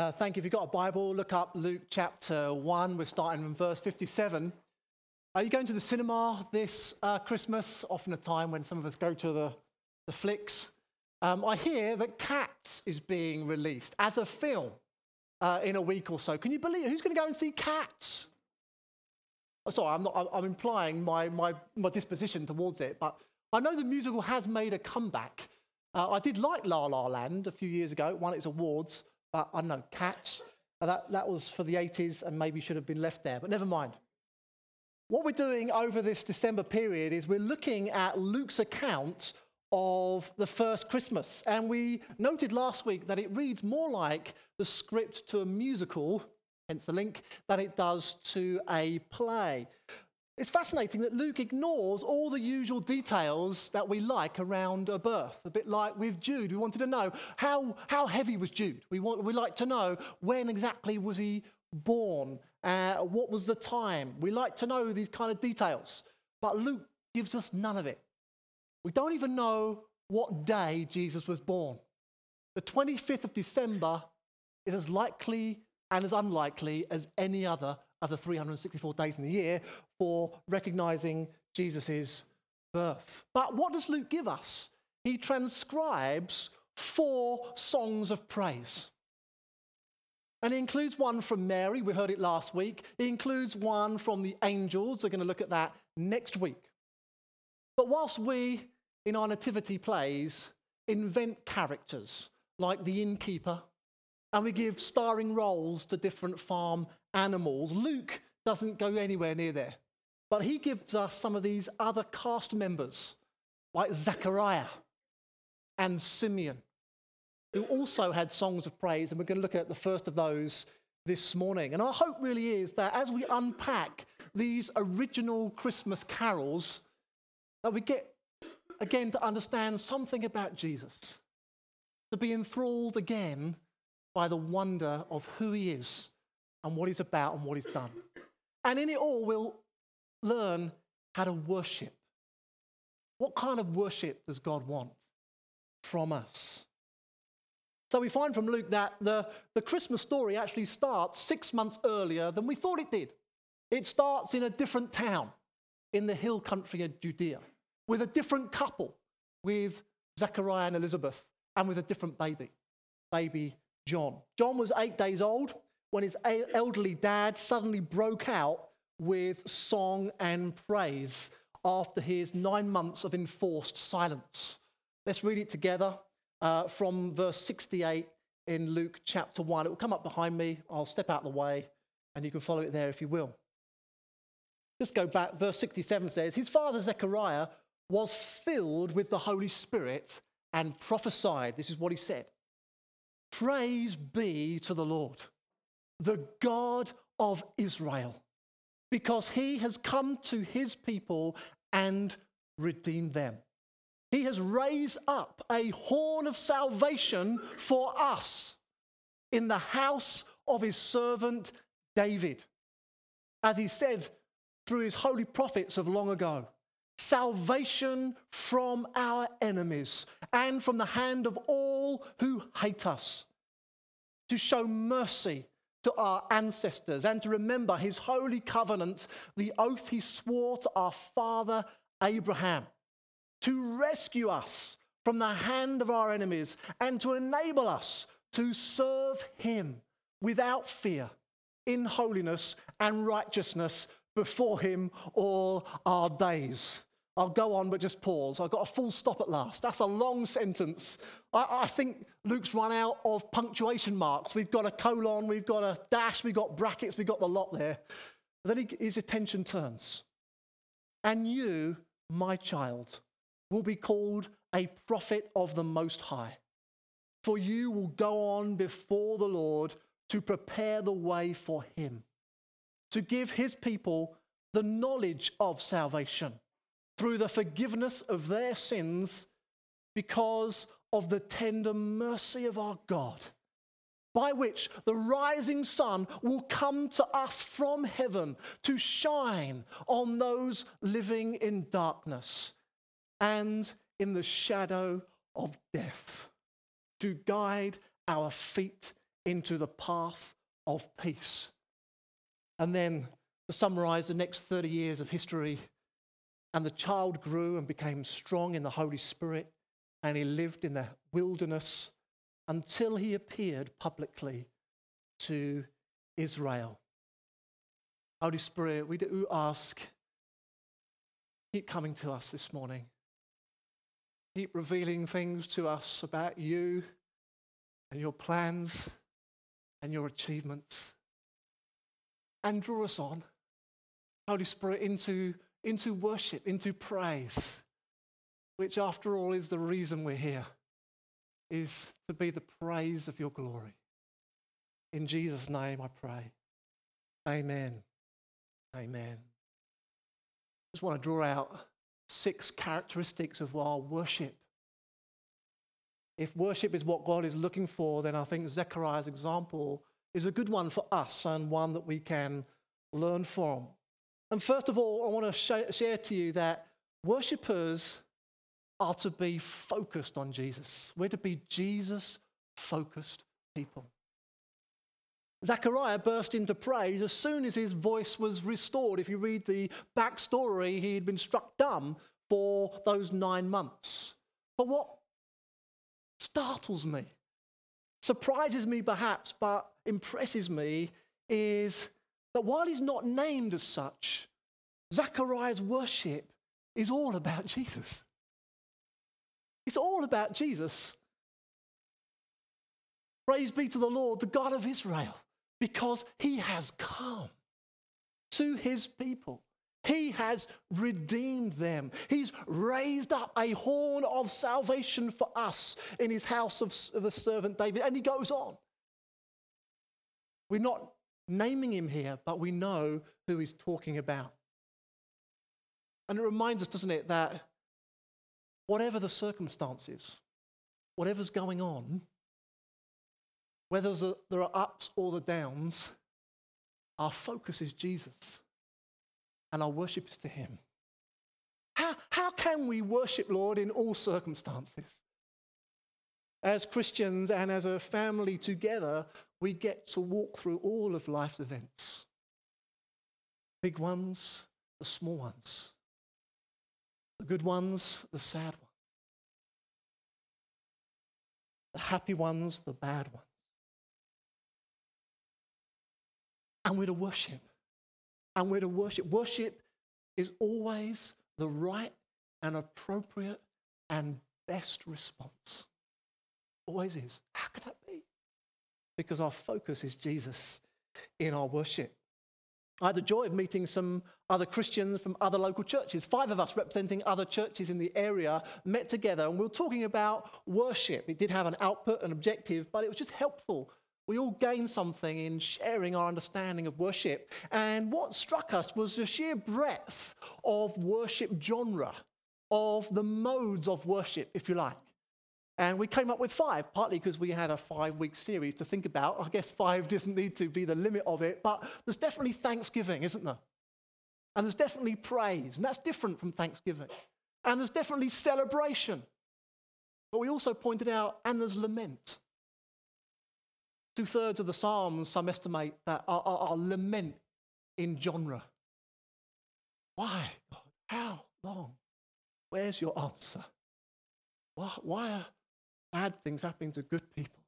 Uh, thank you. If you've got a Bible, look up Luke chapter 1. We're starting from verse 57. Are you going to the cinema this uh, Christmas? Often a time when some of us go to the, the flicks. Um, I hear that Cats is being released as a film uh, in a week or so. Can you believe? Who's going to go and see Cats? Oh, sorry, I'm, not, I'm implying my, my, my disposition towards it, but I know the musical has made a comeback. Uh, I did like La La Land a few years ago, it won its awards, but I don't know, Cats, uh, that, that was for the 80s and maybe should have been left there, but never mind. What we're doing over this December period is we're looking at Luke's account of the first Christmas. And we noted last week that it reads more like the script to a musical, hence the link, than it does to a play. It's fascinating that Luke ignores all the usual details that we like around a birth. A bit like with Jude, we wanted to know how, how heavy was Jude? We, want, we like to know when exactly was he born? Uh, what was the time? We like to know these kind of details. But Luke gives us none of it. We don't even know what day Jesus was born. The 25th of December is as likely and as unlikely as any other of the 364 days in the year for recognizing Jesus' birth. But what does Luke give us? He transcribes four songs of praise. And he includes one from Mary, we heard it last week. He includes one from the angels, we're going to look at that next week. But whilst we, in our nativity plays, invent characters like the innkeeper, and we give starring roles to different farm animals. Luke doesn't go anywhere near there. But he gives us some of these other cast members, like Zechariah and Simeon, who also had songs of praise. And we're going to look at the first of those this morning. And our hope really is that as we unpack these original Christmas carols, that we get again to understand something about Jesus, to be enthralled again by the wonder of who he is and what he's about and what he's done. And in it all, we'll learn how to worship. What kind of worship does God want from us? So we find from Luke that the, the Christmas story actually starts six months earlier than we thought it did. It starts in a different town in the hill country of Judea with a different couple, with Zechariah and Elizabeth, and with a different baby, baby John. John was eight days old when his elderly dad suddenly broke out with song and praise after his nine months of enforced silence. Let's read it together uh, from verse 68 in Luke chapter 1. It will come up behind me. I'll step out of the way and you can follow it there if you will. Just go back. Verse 67 says, His father Zechariah was filled with the Holy Spirit and prophesied. This is what he said Praise be to the Lord the God of Israel, because he has come to his people and redeemed them. He has raised up a horn of salvation for us in the house of his servant David, as he said through his holy prophets of long ago salvation from our enemies and from the hand of all who hate us, to show mercy to our ancestors and to remember his holy covenant, the oath he swore to our father Abraham, to rescue us from the hand of our enemies and to enable us to serve him without fear in holiness and righteousness before him all our days. I'll go on, but just pause. I've got a full stop at last. That's a long sentence. I, I, think Luke's run out of punctuation marks. We've got a colon, we've got a dash, we've got brackets, we've got the lot there. Then he, his attention turns. And you, my child, will be called a prophet of the Most High. For you will go on before the Lord to prepare the way for him, to give his people the knowledge of salvation through the forgiveness of their sins because of the tender mercy of our God, by which the rising sun will come to us from heaven to shine on those living in darkness and in the shadow of death, to guide our feet into the path of peace. And then to summarize the next 30 years of history, and the child grew and became strong in the Holy Spirit, and he lived in the wilderness until he appeared publicly to Israel. Holy Spirit, we do ask, keep coming to us this morning. Keep revealing things to us about you and your plans and your achievements. And draw us on, Holy Spirit, into, into worship, into praise, which, after all, is the reason we're here, is to be the praise of your glory. In Jesus' name I pray. Amen. Amen. I just want to draw out six characteristics of our worship. If worship is what God is looking for, then I think Zechariah's example is a good one for us and one that we can learn from. And first of all, I want to share to you that worshippers are to be focused on Jesus. We're to be Jesus focused people. Zechariah burst into praise as soon as his voice was restored. If you read the backstory, he had been struck dumb for those nine months. But what startles me, surprises me perhaps, but impresses me is that while he's not named as such, Zechariah's worship is all about Jesus. It's all about Jesus. Praise be to the Lord, the God of Israel because he has come to his people. He has redeemed them. He's raised up a horn of salvation for us in his house of the servant David. And he goes on. We're not naming him here, but we know who he's talking about. And it reminds us, doesn't it, that whatever the circumstances, whatever's going on, whether there are ups or the downs, our focus is Jesus and our worship is to Him. How, how can we worship, Lord, in all circumstances? As Christians and as a family together, we get to walk through all of life's events big ones, the small ones, the good ones, the sad ones, the happy ones, the bad ones. and we're to worship. And we're to worship. Worship is always the right and appropriate and best response. Always is. How could that be? Because our focus is Jesus in our worship. I had the joy of meeting some other Christians from other local churches. Five of us representing other churches in the area met together and we were talking about worship. It did have an output, an objective, but it was just helpful we all gained something in sharing our understanding of worship. And what struck us was the sheer breadth of worship genre, of the modes of worship, if you like. And we came up with five, partly because we had a five week series to think about. I guess five doesn't need to be the limit of it, but there's definitely thanksgiving, isn't there? And there's definitely praise, and that's different from thanksgiving. And there's definitely celebration. But we also pointed out, and there's lament. Two thirds of the Psalms, some estimate, that are, are, are lament in genre. Why? How long? Where's your answer? Why, why bad things happening to good people?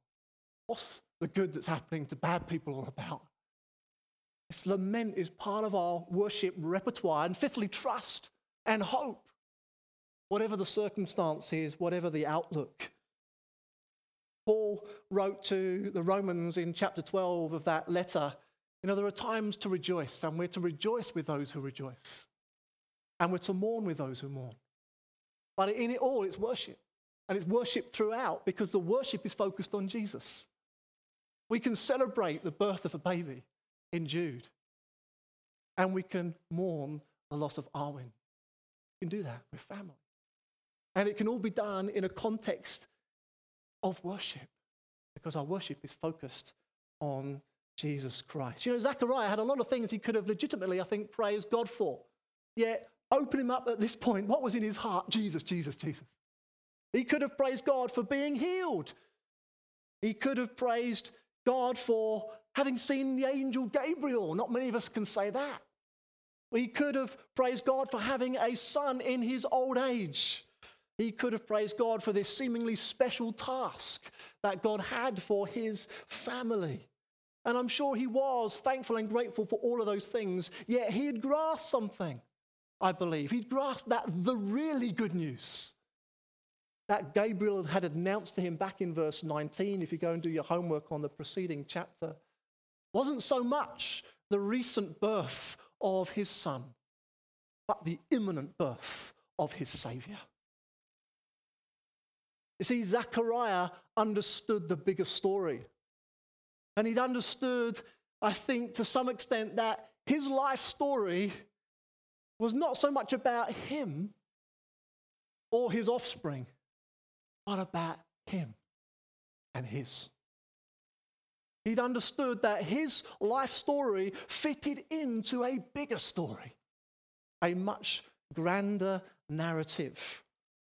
What's the good that's happening to bad people all about? This lament is part of our worship repertoire. And fifthly, trust and hope. Whatever the circumstances, whatever the outlook. Paul wrote to the Romans in chapter 12 of that letter, you know, there are times to rejoice, and we're to rejoice with those who rejoice, and we're to mourn with those who mourn. But in it all, it's worship. And it's worship throughout because the worship is focused on Jesus. We can celebrate the birth of a baby in Jude, and we can mourn the loss of Arwen. We can do that with family. And it can all be done in a context of worship because our worship is focused on Jesus Christ. You know, Zechariah had a lot of things he could have legitimately, I think, praised God for. Yet, open him up at this point. What was in his heart? Jesus, Jesus, Jesus. He could have praised God for being healed. He could have praised God for having seen the angel Gabriel. Not many of us can say that. He could have praised God for having a son in his old age. He could have praised God for this seemingly special task that God had for his family. And I'm sure he was thankful and grateful for all of those things, yet he had grasped something, I believe. He'd grasped that the really good news that Gabriel had announced to him back in verse 19, if you go and do your homework on the preceding chapter, wasn't so much the recent birth of his son, but the imminent birth of his Savior. You see, Zechariah understood the bigger story. And he'd understood, I think, to some extent, that his life story was not so much about him or his offspring, but about him and his. He'd understood that his life story fitted into a bigger story, a much grander narrative.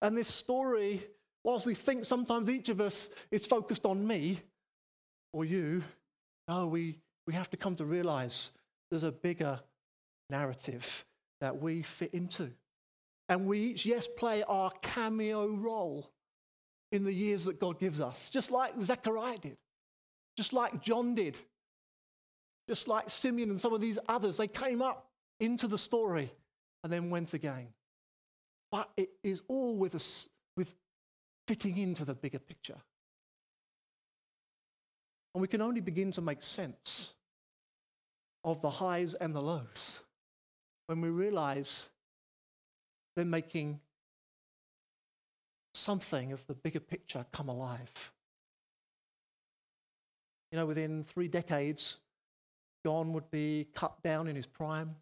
And this story, whilst we think sometimes each of us is focused on me or you, no, we, we have to come to realize there's a bigger narrative that we fit into. And we each, yes, play our cameo role in the years that God gives us, just like Zechariah did just like John did, just like Simeon and some of these others. They came up into the story and then went again. But it is all with us, with fitting into the bigger picture. And we can only begin to make sense of the highs and the lows when we realize they're making something of the bigger picture come alive. You know, within three decades, John would be cut down in his prime,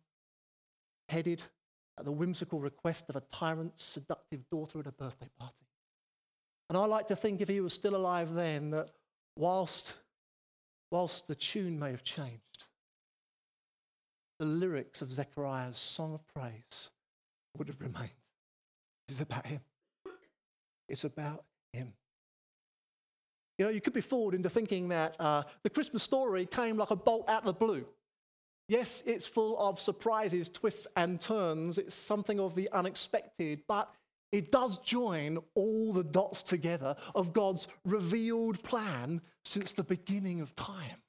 headed at the whimsical request of a tyrant's seductive daughter at a birthday party. And I like to think if he was still alive then, that whilst, whilst the tune may have changed, the lyrics of Zechariah's song of praise would have remained. It's about him. It's about him. You know, you could be fooled into thinking that uh, the Christmas story came like a bolt out of the blue. Yes, it's full of surprises, twists, and turns. It's something of the unexpected, but it does join all the dots together of God's revealed plan since the beginning of time.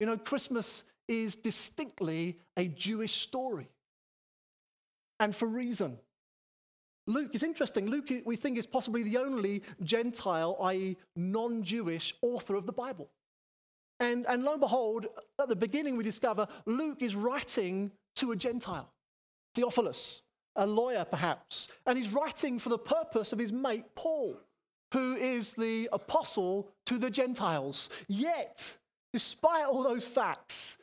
You know, Christmas is distinctly a Jewish story, and for reason. Luke is interesting. Luke, we think, is possibly the only Gentile, i.e., non Jewish author of the Bible. And, and lo and behold, at the beginning, we discover Luke is writing to a Gentile, Theophilus, a lawyer perhaps. And he's writing for the purpose of his mate, Paul, who is the apostle to the Gentiles. Yet, despite all those facts,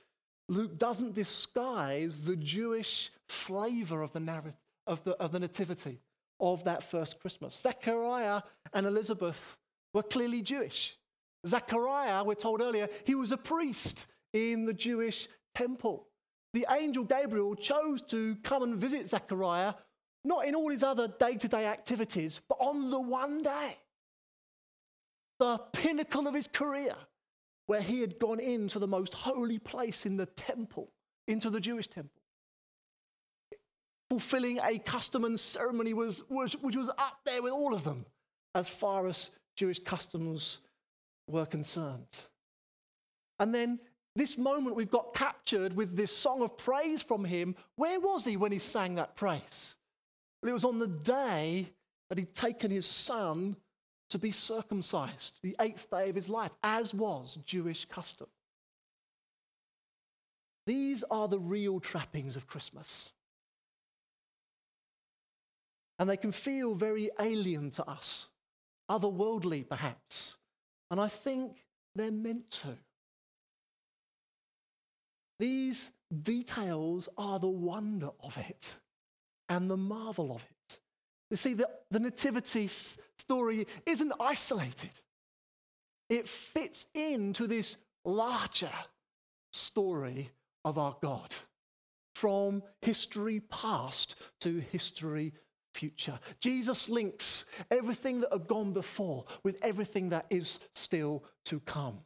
Luke doesn't disguise the Jewish flavor of the narrative. Of the, of the nativity of that first Christmas. Zechariah and Elizabeth were clearly Jewish. Zechariah, we're told earlier, he was a priest in the Jewish temple. The angel Gabriel chose to come and visit Zechariah, not in all his other day to day activities, but on the one day, the pinnacle of his career, where he had gone into the most holy place in the temple, into the Jewish temple fulfilling a custom and ceremony was, was, which was up there with all of them as far as Jewish customs were concerned. And then this moment we've got captured with this song of praise from him. Where was he when he sang that praise? Well, it was on the day that he'd taken his son to be circumcised, the eighth day of his life, as was Jewish custom. These are the real trappings of Christmas and they can feel very alien to us, otherworldly perhaps. And I think they're meant to. These details are the wonder of it and the marvel of it. You see, the, the nativity story isn't isolated, it fits into this larger story of our God from history past to history future. Jesus links everything that had gone before with everything that is still to come.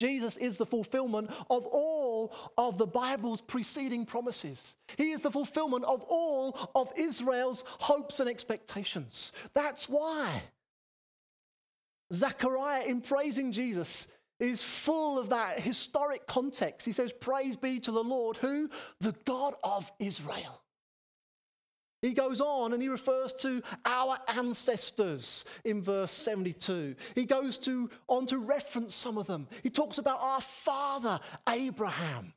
Jesus is the fulfillment of all of the Bible's preceding promises. He is the fulfillment of all of Israel's hopes and expectations. That's why Zechariah, in praising Jesus, is full of that historic context. He says, Praise be to the Lord, who? The God of Israel. He goes on and he refers to our ancestors in verse 72. He goes to, on to reference some of them. He talks about our father, Abraham,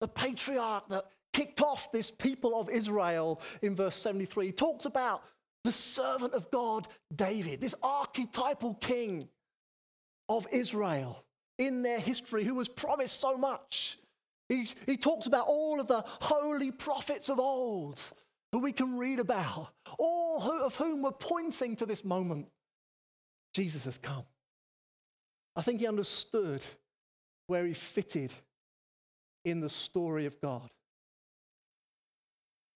the patriarch that kicked off this people of Israel in verse 73. He talks about the servant of God, David, this archetypal king of Israel in their history who was promised so much. He, he talks about all of the holy prophets of old who we can read about, all of whom were pointing to this moment. Jesus has come. I think he understood where he fitted in the story of God.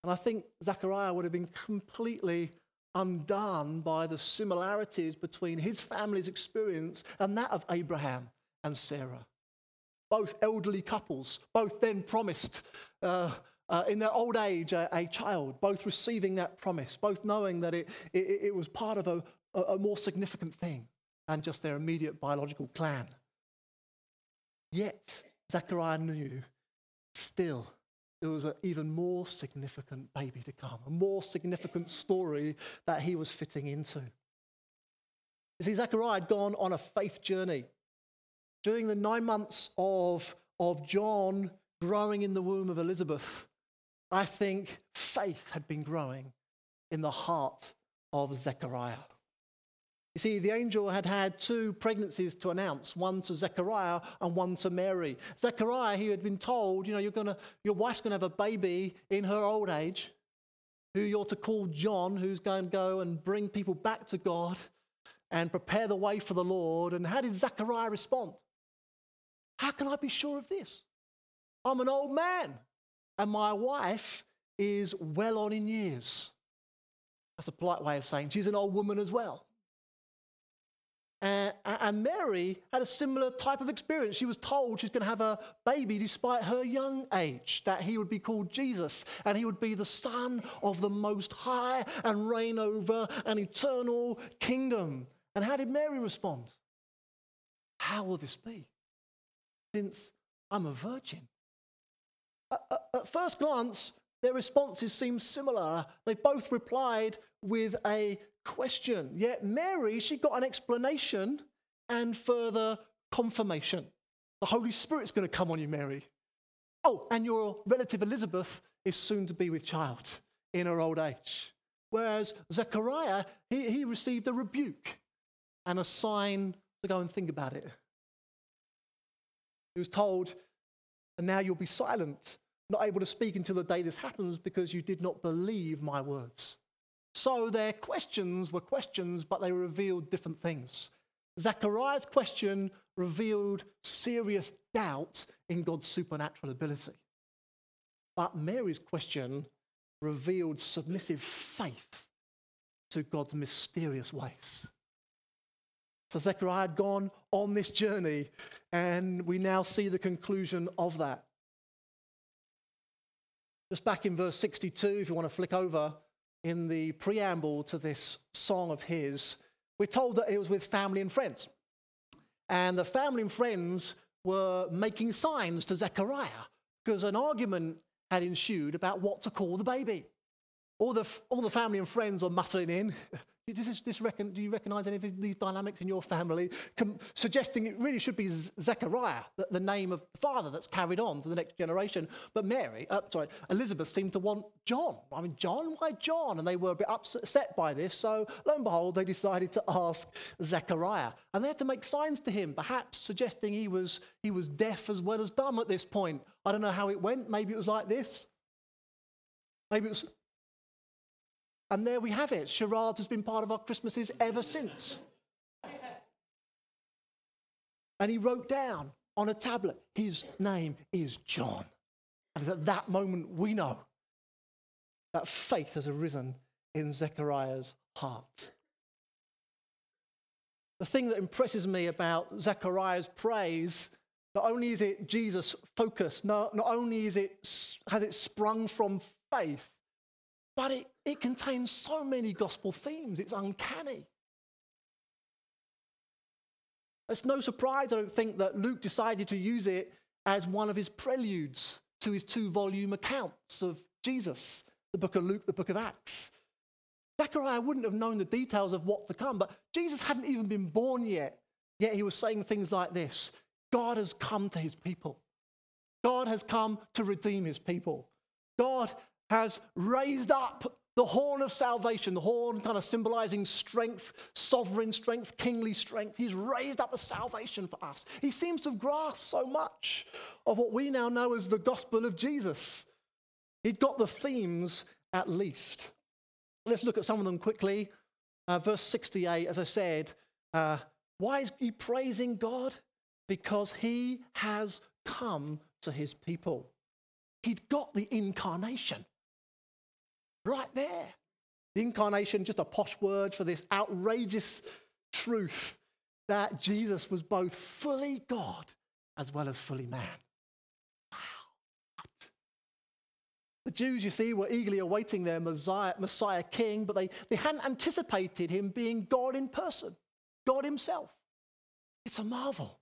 And I think Zechariah would have been completely undone by the similarities between his family's experience and that of Abraham and Sarah. Both elderly couples, both then promised uh, uh, in their old age a, a, child, both receiving that promise, both knowing that it, it, it was part of a, a more significant thing than just their immediate biological clan. Yet, Zechariah knew still there was an even more significant baby to come, a more significant story that he was fitting into. You see, Zechariah had gone on a faith journey. During the nine months of, of John growing in the womb of Elizabeth, I think faith had been growing in the heart of Zechariah. You see, the angel had had two pregnancies to announce, one to Zechariah and one to Mary. Zechariah, he had been told, you know, you're gonna, your wife's going to have a baby in her old age, who you're to call John, who's going to go and bring people back to God and prepare the way for the Lord. And how did Zechariah respond? How can I be sure of this? I'm an old man, and my wife is well on in years. That's a polite way of saying she's an old woman as well. Uh, and Mary had a similar type of experience. She was told she's going to have a baby despite her young age, that he would be called Jesus, and he would be the Son of the Most High and reign over an eternal kingdom. And how did Mary respond? How will this be? Since I'm a virgin. At, first glance, their responses seem similar. They both replied with a question. Yet Mary, she got an explanation and further confirmation. The Holy Spirit's going to come on you, Mary. Oh, and your relative Elizabeth is soon to be with child in her old age. Whereas Zechariah, he, he received a rebuke and a sign to go and think about it. He was told, and now you'll be silent, not able to speak until the day this happens because you did not believe my words. So their questions were questions, but they revealed different things. Zechariah's question revealed serious doubt in God's supernatural ability. But Mary's question revealed submissive faith to God's mysterious ways. So Zechariah had gone on this journey, and we now see the conclusion of that. Just back in verse 62, if you want to flick over, in the preamble to this song of his, we're told that it was with family and friends. And the family and friends were making signs to Zechariah because an argument had ensued about what to call the baby. All the, all the family and friends were muttering in, Does this, this reckon, do you recognize any of these dynamics in your family? Com- suggesting it really should be Zechariah, the, the, name of the father that's carried on to the next generation. But Mary, uh, sorry, Elizabeth seemed to want John. I mean, John? Why John? And they were a bit upset by this. So lo and behold, they decided to ask Zechariah. And they had to make signs to him, perhaps suggesting he was, he was deaf as well as dumb at this point. I don't know how it went. Maybe it was like this. Maybe it was and there we have it. Charades has been part of our Christmases ever since. And he wrote down on a tablet, his name is John. And at that moment, we know that faith has arisen in Zechariah's heart. The thing that impresses me about Zechariah's praise, not only is it Jesus focused, not, not only is it, has it sprung from faith, but it, it contains so many gospel themes. It's uncanny. It's no surprise, I don't think, that Luke decided to use it as one of his preludes to his two volume accounts of Jesus the book of Luke, the book of Acts. Zechariah wouldn't have known the details of what to come, but Jesus hadn't even been born yet. Yet he was saying things like this God has come to his people. God has come to redeem his people. God has raised up the horn of salvation, the horn kind of symbolizing strength, sovereign strength, kingly strength. He's raised up a salvation for us. He seems to have grasped so much of what we now know as the gospel of Jesus. He'd got the themes at least. Let's look at some of them quickly. Uh, verse 68, as I said, uh, why is he praising God? Because he has come to his people. He'd got the incarnation right there. The incarnation, just a posh word for this outrageous truth that Jesus was both fully God as well as fully man. Wow. The Jews, you see, were eagerly awaiting their Messiah, Messiah king, but they, they hadn't anticipated him being God in person, God himself. It's a marvel.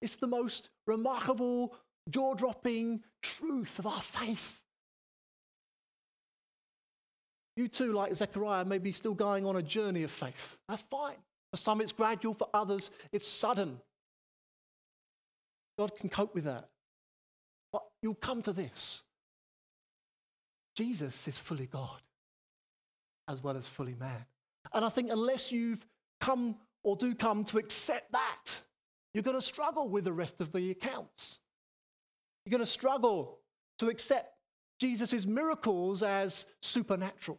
It's the most remarkable, jaw dropping truth of our faith. You too, like Zechariah, may be still going on a journey of faith. That's fine. For some, it's gradual. For others, it's sudden. God can cope with that. But you'll come to this Jesus is fully God as well as fully man. And I think unless you've come or do come to accept that, you're going to struggle with the rest of the accounts. You're going to struggle to accept Jesus' miracles as supernatural.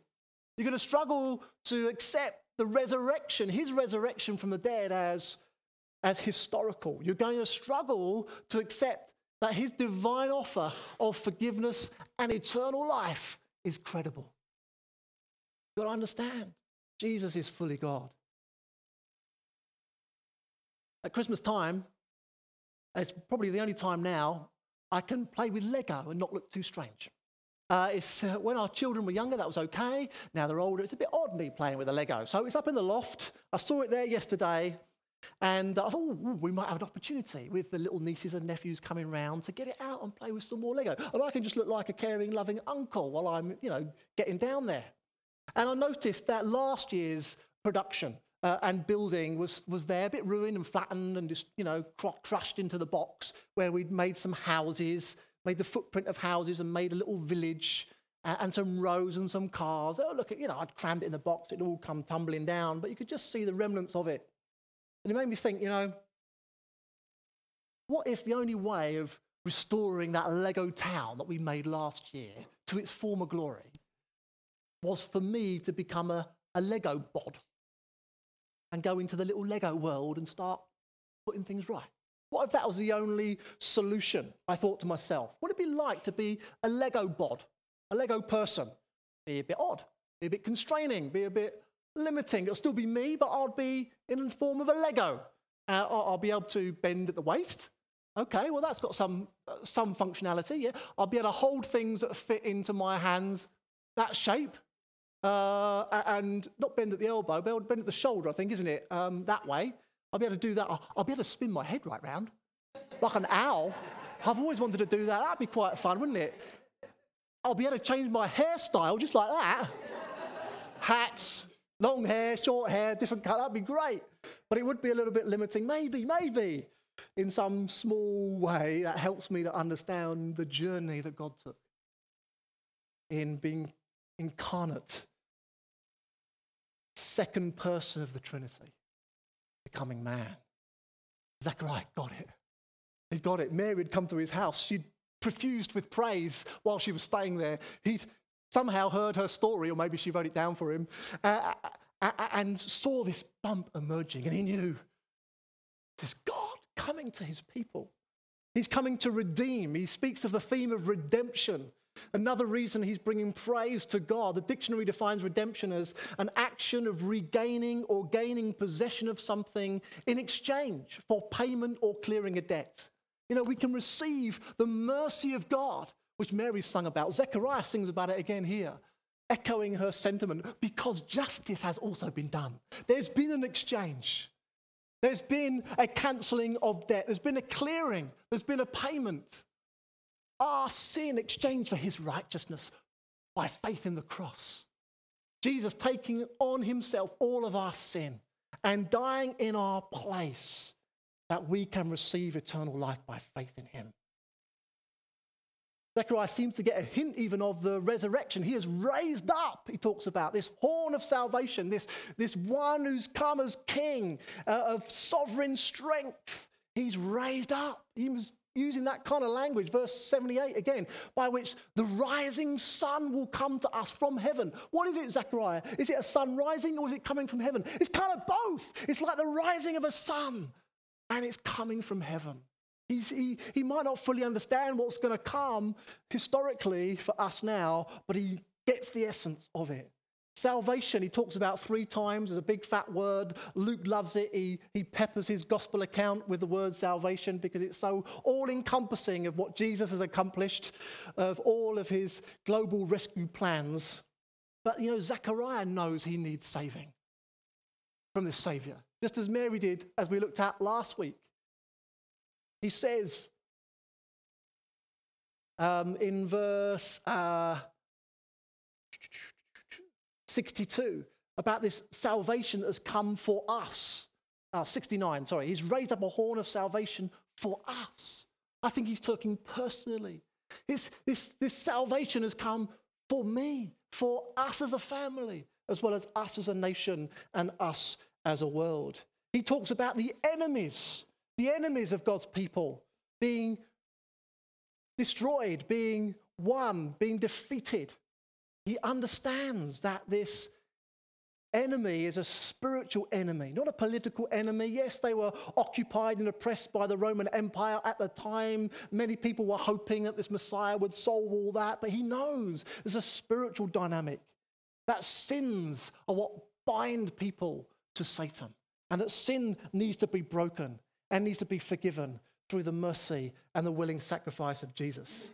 You're going to struggle to accept the resurrection, his resurrection from the dead, as, as historical. You're going to struggle to accept that his divine offer of forgiveness and eternal life is credible. You've got to understand, Jesus is fully God. At Christmas time, it's probably the only time now I can play with Lego and not look too strange. Uh, it's, uh, when our children were younger, that was okay. Now they're older, it's a bit odd me playing with a Lego. So it's up in the loft. I saw it there yesterday, and I thought, ooh, we might have an opportunity with the little nieces and nephews coming round to get it out and play with some more Lego. And I can just look like a caring, loving uncle while I'm, you know, getting down there. And I noticed that last year's production uh, and building was, was there, a bit ruined and flattened and just, you know, cr- crushed into the box where we'd made some houses made the footprint of houses and made a little village and, and some rows and some cars. Oh, look, you know, I'd crammed it in the box, it'd all come tumbling down, but you could just see the remnants of it. And it made me think, you know, what if the only way of restoring that Lego town that we made last year to its former glory was for me to become a, a Lego bod and go into the little Lego world and start putting things right? What if that was the only solution? I thought to myself, what would it be like to be a Lego bod, a Lego person? Be a bit odd, be a bit constraining, be a bit limiting. It'll still be me, but I'll be in the form of a Lego. Uh, I'll be able to bend at the waist. Okay, well, that's got some, uh, some functionality, yeah. I'll be able to hold things that fit into my hands, that shape, uh, and not bend at the elbow, but bend at the shoulder, I think, isn't it? Um, that way. I'll be able to do that. I'll, I'll be able to spin my head right round like an owl. I've always wanted to do that. That'd be quite fun, wouldn't it? I'll be able to change my hairstyle just like that. Hats, long hair, short hair, different cut. That'd be great. But it would be a little bit limiting. Maybe, maybe in some small way that helps me to understand the journey that God took in being incarnate, second person of the Trinity becoming man. Zechariah got it. He got it. Mary had come to his house. She'd profused with praise while she was staying there. He'd somehow heard her story, or maybe she wrote it down for him, uh, uh, uh and saw this bump emerging. And he knew there's God coming to his people. He's coming to redeem. He speaks of the theme of redemption Another reason he's bringing praise to God. The dictionary defines redemption as an action of regaining or gaining possession of something in exchange for payment or clearing a debt. You know, we can receive the mercy of God, which Mary sung about. Zechariah sings about it again here, echoing her sentiment because justice has also been done. There's been an exchange. There's been a cancelling of debt. There's been a clearing. There's been a payment. Our sin exchanged for his righteousness by faith in the cross. Jesus taking on himself all of our sin and dying in our place that we can receive eternal life by faith in him. Zechariah seems to get a hint even of the resurrection. He is raised up, he talks about this horn of salvation, this, this one who's come as king uh, of sovereign strength. He's raised up. He was using that kind of language, verse 78 again, by which the rising sun will come to us from heaven. What is it, Zechariah? Is it a sun rising or is it coming from heaven? It's kind of both. It's like the rising of a sun and it's coming from heaven. He's, he, he might not fully understand what's going to come historically for us now, but he gets the essence of it. Salvation, he talks about three times as a big fat word. Luke loves it. He, he peppers his gospel account with the word salvation because it's so all encompassing of what Jesus has accomplished, of all of his global rescue plans. But you know, Zechariah knows he needs saving from this Savior, just as Mary did, as we looked at last week. He says um, in verse uh, 62 about this salvation that has come for us. Uh, 69, sorry. He's raised up a horn of salvation for us. I think he's talking personally. This, this, this salvation has come for me, for us as a family, as well as us as a nation and us as a world. He talks about the enemies the enemies of God's people being destroyed, being won, being defeated. He understands that this enemy is a spiritual enemy, not a political enemy. Yes, they were occupied and oppressed by the Roman Empire at the time. Many people were hoping that this Messiah would solve all that, but he knows there's a spiritual dynamic that sins are what bind people to Satan and that sin needs to be broken and needs to be forgiven through the mercy and the willing sacrifice of Jesus.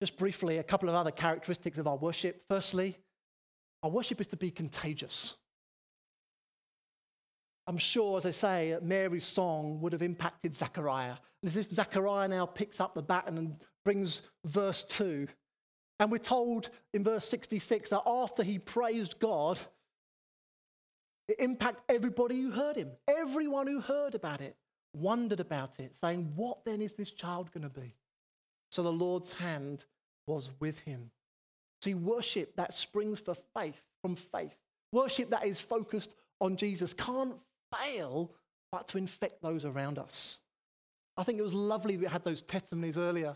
Just briefly, a couple of other characteristics of our worship. Firstly, our worship is to be contagious. I'm sure, as I say, Mary's song would have impacted Zechariah. As if Zechariah now picks up the baton and brings verse 2. And we're told in verse 66 that after he praised God, it impacted everybody who heard him. Everyone who heard about it wondered about it, saying, What then is this child going to be? So the Lord's hand was with him. See, worship that springs for faith, from faith, worship that is focused on Jesus can't fail but to infect those around us. I think it was lovely we had those testimonies earlier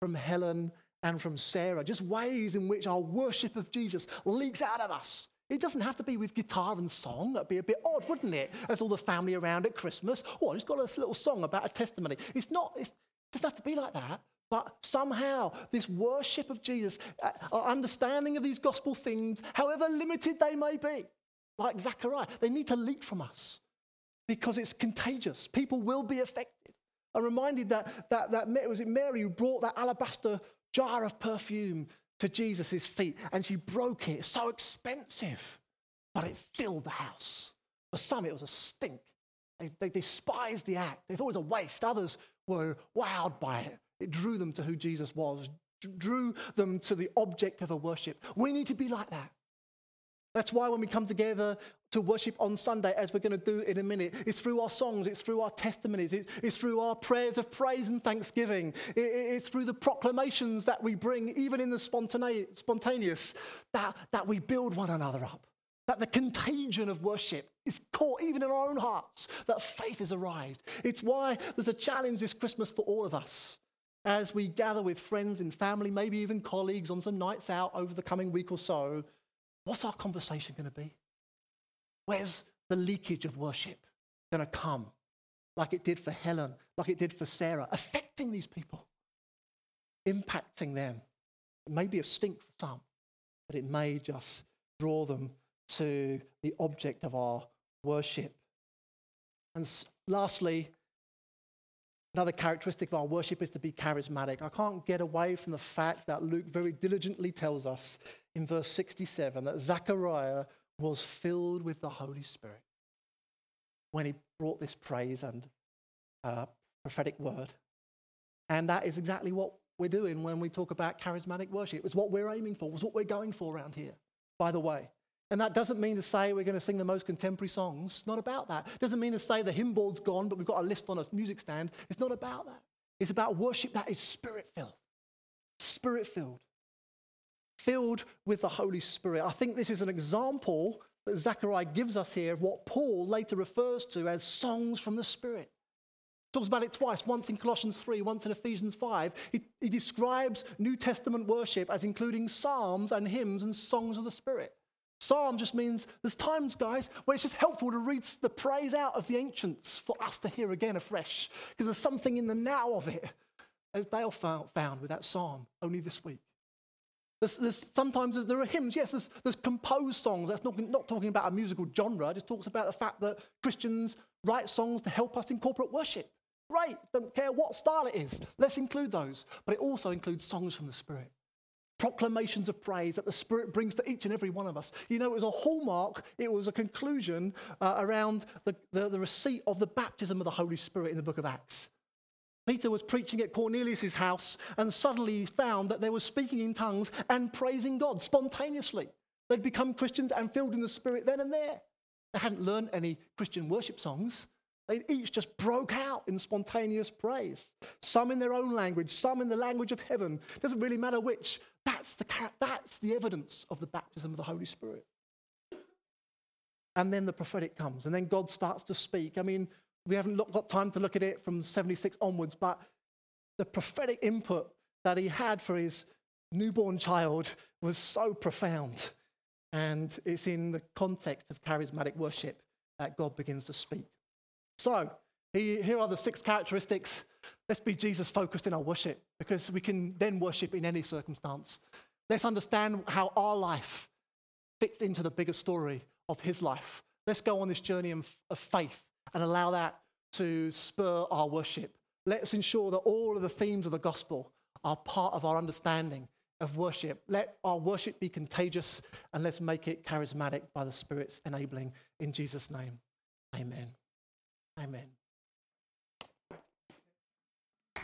from Helen and from Sarah, just ways in which our worship of Jesus leaks out of us it doesn't have to be with guitar and song. That'd be a bit odd, wouldn't it? As all the family around at Christmas. Oh, he's got a little song about a testimony. It's not, it doesn't have to be like that. But somehow, this worship of Jesus, uh, our understanding of these gospel things, however limited they may be, like Zechariah, they need to leak from us because it's contagious. People will be affected. I'm reminded that, that, that was it Mary who brought that alabaster jar of perfume to Jesus' feet and she broke it. so expensive, but it filled the house. For some, it was a stink. They, they despised the act. They thought it was a waste. Others were wowed by it. It drew them to who Jesus was, drew them to the object of a worship. We need to be like that. That's why when we come together to worship on Sunday, as we're going to do in a minute, it's through our songs, it's through our testimonies, it's, it's through our prayers of praise and thanksgiving, it, it's through the proclamations that we bring, even in the spontaneous, that, that we build one another up. That the contagion of worship is caught even in our own hearts, that faith is arised. It's why there's a challenge this Christmas for all of us as we gather with friends and family, maybe even colleagues on some nights out over the coming week or so What's our conversation going to be? Where's the leakage of worship going to come? Like it did for Helen, like it did for Sarah, affecting these people. impacting them. It may be a stink for some, but it may just draw them to the object of our worship. And lastly, another characteristic of our worship is to be charismatic. I can't get away from the fact that Luke very diligently tells us in verse 67 that Zechariah was filled with the Holy Spirit when he brought this praise and uh, prophetic word. And that is exactly what we're doing when we talk about charismatic worship. It's what we're aiming for, it's what we're going for around here, by the way. And that doesn't mean to say we're going to sing the most contemporary songs. It's not about that. It doesn't mean to say the hymn board's gone, but we've got a list on a music stand. It's not about that. It's about worship that is spirit filled. Spirit filled. Filled with the Holy Spirit. I think this is an example that Zechariah gives us here of what Paul later refers to as songs from the Spirit. Talks about it twice, once in Colossians 3, once in Ephesians 5. He, he describes New Testament worship as including psalms and hymns and songs of the Spirit. Psalm just means there's times, guys, where it's just helpful to read the praise out of the ancients for us to hear again afresh, because there's something in the now of it, as Dale found with that psalm only this week. There's, there's sometimes there's, there are hymns, yes, there's, there's, composed songs. That's not, not talking about a musical genre, it just talks about the fact that Christians write songs to help us in corporate worship. Great, don't care what style it is. Let's include those. But it also includes songs from the Spirit proclamations of praise that the Spirit brings to each and every one of us. You know, it was a hallmark, it was a conclusion uh, around the, the, the receipt of the baptism of the Holy Spirit in the book of Acts. Peter was preaching at Cornelius' house and suddenly he found that they were speaking in tongues and praising God spontaneously. They'd become Christians and filled in the Spirit then and there. They hadn't learned any Christian worship songs. They each just broke out in spontaneous praise. Some in their own language, some in the language of heaven. Doesn't really matter which. That's the, that's the evidence of the baptism of the Holy Spirit. And then the prophetic comes, and then God starts to speak. I mean, we haven't got time to look at it from 76 onwards, but the prophetic input that he had for his newborn child was so profound. And it's in the context of charismatic worship that God begins to speak. So, here are the six characteristics. Let's be Jesus focused in our worship because we can then worship in any circumstance. Let's understand how our life fits into the bigger story of his life. Let's go on this journey of faith and allow that to spur our worship. Let's ensure that all of the themes of the gospel are part of our understanding of worship. Let our worship be contagious and let's make it charismatic by the Spirit's enabling. In Jesus' name, amen. Amen.